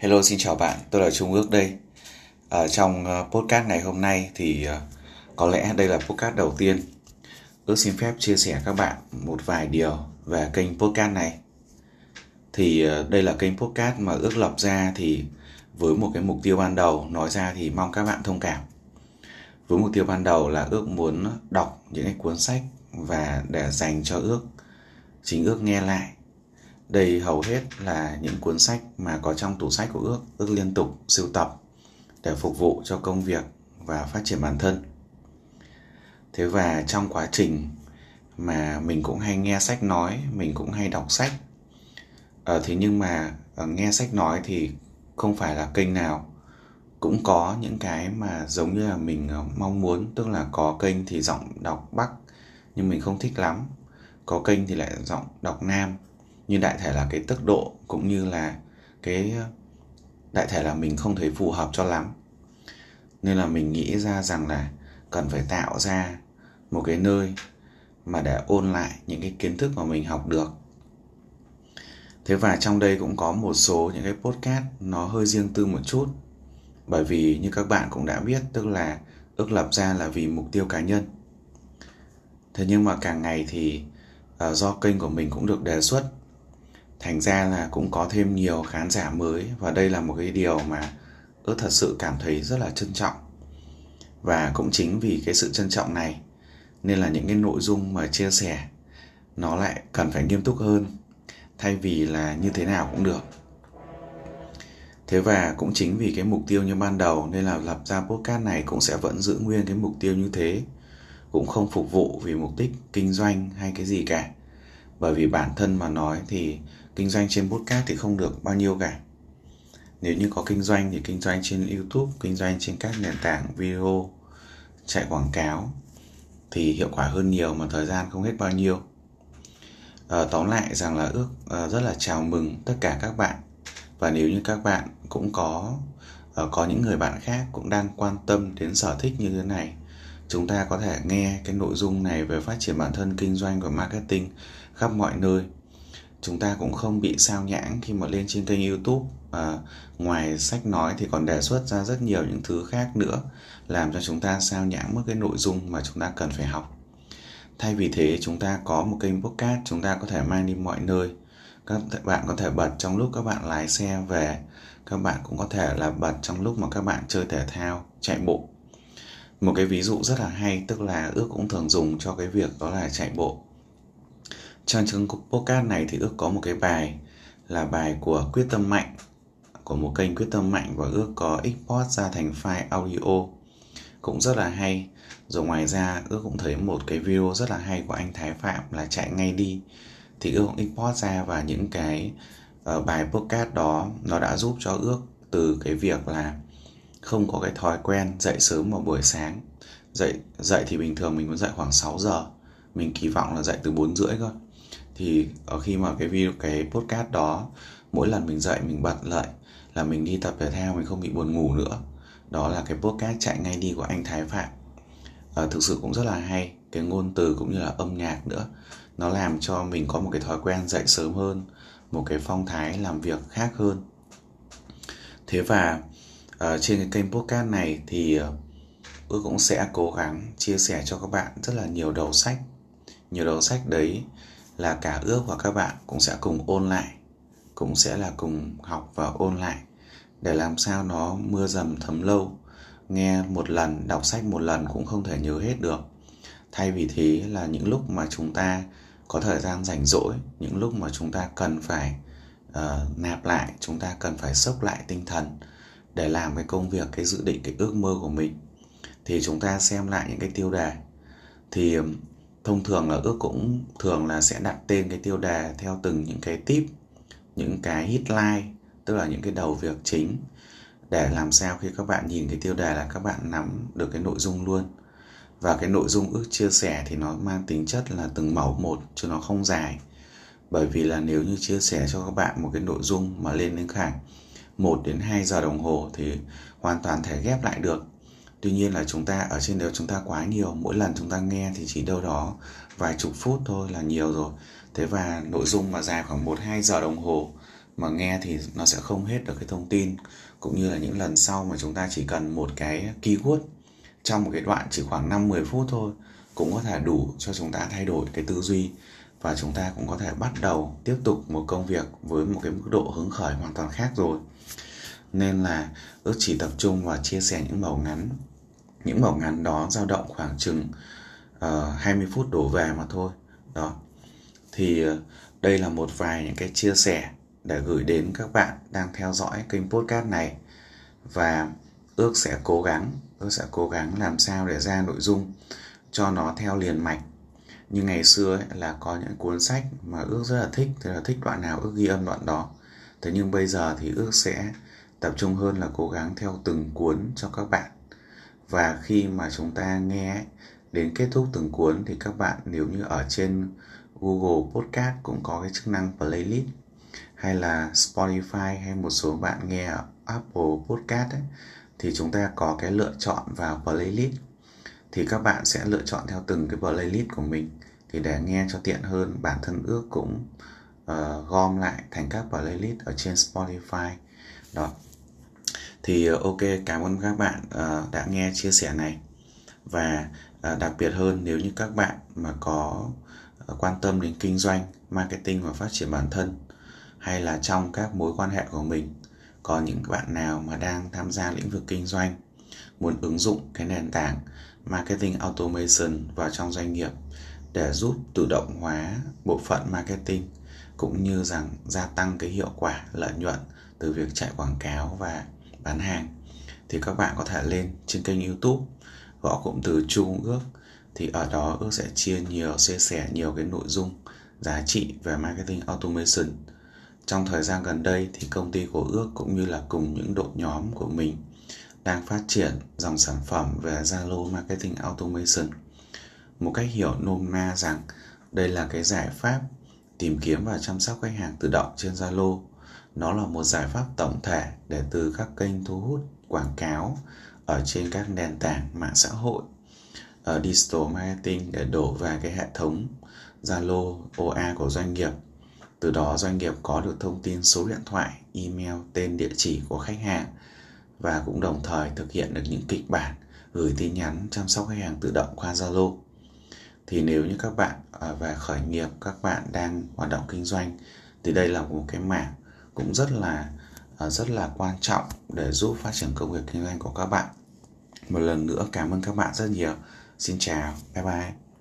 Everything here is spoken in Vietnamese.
Hello xin chào bạn, tôi là Trung Ước đây. Ở trong ờ, podcast ngày hôm nay thì ờ, có lẽ đây là podcast đầu tiên. Ước xin phép chia sẻ các bạn một vài điều về kênh podcast này. Thì đây là kênh podcast mà ước lập ra thì với một cái mục tiêu ban đầu nói ra thì mong các bạn thông cảm. Với mục tiêu ban đầu là ước muốn đọc những cái cuốn sách và để dành cho ước chính ước nghe lại đây hầu hết là những cuốn sách mà có trong tủ sách của ước, ước liên tục sưu tập để phục vụ cho công việc và phát triển bản thân. Thế và trong quá trình mà mình cũng hay nghe sách nói, mình cũng hay đọc sách. Ờ, thế nhưng mà ờ, nghe sách nói thì không phải là kênh nào cũng có những cái mà giống như là mình ờ, mong muốn tức là có kênh thì giọng đọc bắc nhưng mình không thích lắm có kênh thì lại giọng đọc nam nhưng đại thể là cái tốc độ cũng như là cái đại thể là mình không thấy phù hợp cho lắm. Nên là mình nghĩ ra rằng là cần phải tạo ra một cái nơi mà để ôn lại những cái kiến thức mà mình học được. Thế và trong đây cũng có một số những cái podcast nó hơi riêng tư một chút. Bởi vì như các bạn cũng đã biết tức là ước lập ra là vì mục tiêu cá nhân. Thế nhưng mà càng ngày thì uh, do kênh của mình cũng được đề xuất thành ra là cũng có thêm nhiều khán giả mới và đây là một cái điều mà ước thật sự cảm thấy rất là trân trọng. Và cũng chính vì cái sự trân trọng này nên là những cái nội dung mà chia sẻ nó lại cần phải nghiêm túc hơn, thay vì là như thế nào cũng được. Thế và cũng chính vì cái mục tiêu như ban đầu nên là lập ra podcast này cũng sẽ vẫn giữ nguyên cái mục tiêu như thế, cũng không phục vụ vì mục đích kinh doanh hay cái gì cả. Bởi vì bản thân mà nói thì kinh doanh trên podcast thì không được bao nhiêu cả. Nếu như có kinh doanh thì kinh doanh trên youtube kinh doanh trên các nền tảng video chạy quảng cáo thì hiệu quả hơn nhiều mà thời gian không hết bao nhiêu. À, tóm lại rằng là ước à, rất là chào mừng tất cả các bạn. Và nếu như các bạn cũng có à, có những người bạn khác cũng đang quan tâm đến sở thích như thế này chúng ta có thể nghe cái nội dung này về phát triển bản thân kinh doanh và marketing khắp mọi nơi chúng ta cũng không bị sao nhãng khi mà lên trên kênh youtube. À, ngoài sách nói thì còn đề xuất ra rất nhiều những thứ khác nữa làm cho chúng ta sao nhãng mất cái nội dung mà chúng ta cần phải học. Thay vì thế chúng ta có một kênh podcast chúng ta có thể mang đi mọi nơi. Các bạn có thể bật trong lúc các bạn lái xe về. Các bạn cũng có thể là bật trong lúc mà các bạn chơi thể thao chạy bộ. Một cái ví dụ rất là hay tức là ước cũng thường dùng cho cái việc đó là chạy bộ trong chương podcast này thì ước có một cái bài là bài của quyết tâm mạnh của một kênh quyết tâm mạnh và ước có export ra thành file audio. Cũng rất là hay. Rồi ngoài ra ước cũng thấy một cái video rất là hay của anh Thái Phạm là chạy ngay đi. Thì ước cũng export ra và những cái uh, bài podcast đó nó đã giúp cho ước từ cái việc là không có cái thói quen dậy sớm vào buổi sáng. Dậy dậy thì bình thường mình muốn dậy khoảng 6 giờ. Mình kỳ vọng là dậy từ 4 rưỡi cơ thì ở khi mà cái video cái podcast đó mỗi lần mình dậy mình bật lại là mình đi tập thể thao mình không bị buồn ngủ nữa. Đó là cái podcast chạy ngay đi của anh Thái Phạm. À, thực sự cũng rất là hay cái ngôn từ cũng như là âm nhạc nữa. Nó làm cho mình có một cái thói quen dậy sớm hơn một cái phong thái làm việc khác hơn. Thế và uh, trên cái kênh podcast này thì uh, ước cũng sẽ cố gắng chia sẻ cho các bạn rất là nhiều đầu sách. Nhiều đầu sách đấy là cả ước và các bạn cũng sẽ cùng ôn lại cũng sẽ là cùng học và ôn lại để làm sao nó mưa dầm thấm lâu. Nghe một lần đọc sách một lần cũng không thể nhớ hết được. Thay vì thế là những lúc mà chúng ta có thời gian rảnh rỗi những lúc mà chúng ta cần phải uh, nạp lại chúng ta cần phải sốc lại tinh thần để làm cái công việc cái dự định cái ước mơ của mình thì chúng ta xem lại những cái tiêu đề. Thì thông thường là ước cũng thường là sẽ đặt tên cái tiêu đề theo từng những cái tip, những cái hitline tức là những cái đầu việc chính để làm sao khi các bạn nhìn cái tiêu đề là các bạn nắm được cái nội dung luôn. Và cái nội dung ước chia sẻ thì nó mang tính chất là từng mẫu một, chứ nó không dài. Bởi vì là nếu như chia sẻ cho các bạn một cái nội dung mà lên đến khoảng 1 đến 2 giờ đồng hồ thì hoàn toàn thể ghép lại được tuy nhiên là chúng ta ở trên đều chúng ta quá nhiều, mỗi lần chúng ta nghe thì chỉ đâu đó vài chục phút thôi là nhiều rồi. Thế và nội dung mà dài khoảng một, hai giờ đồng hồ mà nghe thì nó sẽ không hết được cái thông tin. Cũng như là những lần sau mà chúng ta chỉ cần một cái keyword trong một cái đoạn chỉ khoảng 5-10 phút thôi cũng có thể đủ cho chúng ta thay đổi cái tư duy. Và chúng ta cũng có thể bắt đầu tiếp tục một công việc với một cái mức độ hứng khởi hoàn toàn khác rồi. Nên là ước chỉ tập trung và chia sẻ những mẫu ngắn những mẫu ngắn đó dao động khoảng chừng ờ, uh, 20 phút đổ về mà thôi. Đó. Thì uh, đây là một vài những cái chia sẻ để gửi đến các bạn đang theo dõi kênh podcast này. Và ước sẽ cố gắng ước sẽ cố gắng làm sao để ra nội dung cho nó theo liền mạch. Như ngày xưa ấy, là có những cuốn sách mà ước rất là thích thì là thích đoạn nào ước ghi âm đoạn đó. Thế nhưng bây giờ thì ước sẽ tập trung hơn là cố gắng theo từng cuốn cho các bạn và khi mà chúng ta nghe đến kết thúc từng cuốn thì các bạn nếu như ở trên Google Podcast cũng có cái chức năng playlist hay là Spotify hay một số bạn nghe ở Apple Podcast ấy, thì chúng ta có cái lựa chọn vào playlist. Thì các bạn sẽ lựa chọn theo từng cái playlist của mình. Thì để nghe cho tiện hơn bản thân ước cũng uh, gom lại thành các playlist ở trên Spotify. Đó thì ờ, ok, cảm ơn các bạn ờ, đã nghe chia sẻ này. Và ờ, đặc biệt hơn, nếu như các bạn mà có quan tâm đến kinh doanh, marketing và phát triển bản thân, hay là trong các mối quan hệ của mình, có những bạn nào mà đang tham gia lĩnh vực kinh doanh, muốn ứng dụng cái nền tảng marketing automation vào trong doanh nghiệp để giúp tự động hóa bộ phận marketing, cũng như rằng gia tăng cái hiệu quả lợi nhuận từ việc chạy quảng cáo và bán hàng, thì các bạn có thể lên trên kênh YouTube, gõ cụm từ chu ước thì ở đó ước sẽ chia nhiều, chia sẻ nhiều cái nội dung giá trị về marketing automation trong thời gian gần đây thì công ty của ước cũng như là cùng những đội nhóm của mình đang phát triển dòng sản phẩm về Zalo Marketing Automation. Một cách hiểu nôm na rằng đây là cái giải pháp tìm kiếm và chăm sóc khách hàng tự động trên Zalo. Nó là một giải pháp tổng thể để từ các kênh thu hút quảng cáo ở trên các nền tảng mạng xã hội ở digital marketing để đổ về cái hệ thống Zalo OA của doanh nghiệp. Từ đó doanh nghiệp có được thông tin số điện thoại, email, tên địa chỉ của khách hàng và cũng đồng thời thực hiện được những kịch bản gửi tin nhắn chăm sóc khách hàng tự động qua Zalo. Thì nếu như các bạn à, về khởi nghiệp, các bạn đang hoạt động kinh doanh thì đây là một cái mảng cũng rất là à, rất là quan trọng để giúp phát triển công việc kinh doanh của các bạn. Một lần nữa cảm ơn các bạn rất nhiều. Xin chào, bye bye.